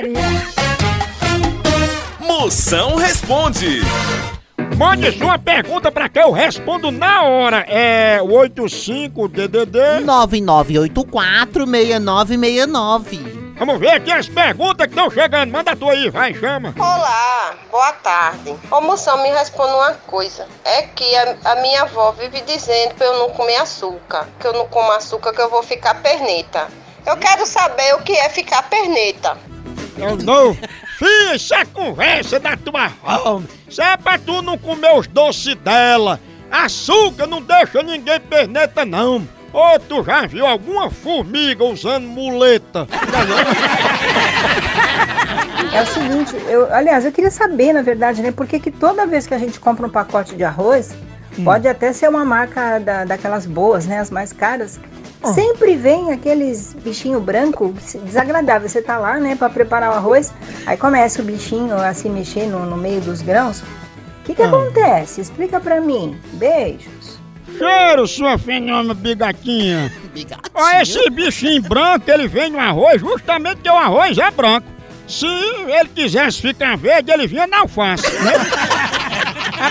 Maria. Moção responde. Mande sua pergunta pra que eu respondo na hora. É o 85DDD. 9984-6969. Vamos ver aqui as perguntas que estão chegando. Manda a tua aí, vai, chama. Olá, boa tarde. Ô moção, me responda uma coisa. É que a, a minha avó vive dizendo pra eu não comer açúcar. Que eu não como açúcar, que eu vou ficar perneta. Eu quero saber o que é ficar perneta. Eu não. Fia, isso é conversa da tua avó. Isso é pra tu não comer os doces dela. Açúcar não deixa ninguém perneta, não. Ô, tu já viu alguma formiga usando muleta? É o seguinte, eu, aliás, eu queria saber, na verdade, né, por que que toda vez que a gente compra um pacote de arroz, pode até ser uma marca da, daquelas boas, né, as mais caras, sempre vem aqueles bichinho branco desagradável. Você tá lá, né, para preparar o arroz, aí começa o bichinho a se mexer no, no meio dos grãos. O que que acontece? Explica pra mim. Beijos. Cheiro, sua fenômeno bigatinha. Ó, esse bichinho branco, ele vem no arroz justamente porque o arroz é branco. Se ele quisesse ficar verde, ele vinha na alface, né?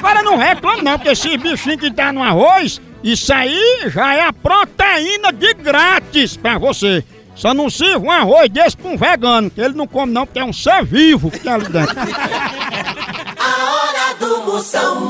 Agora não reclame não, porque esse bichinho que tá no arroz, isso aí já é a proteína de grátis pra você. Só não sirva um arroz desse pra um vegano, que ele não come não, porque é um ser vivo que tem ali dentro. A hora do Moção.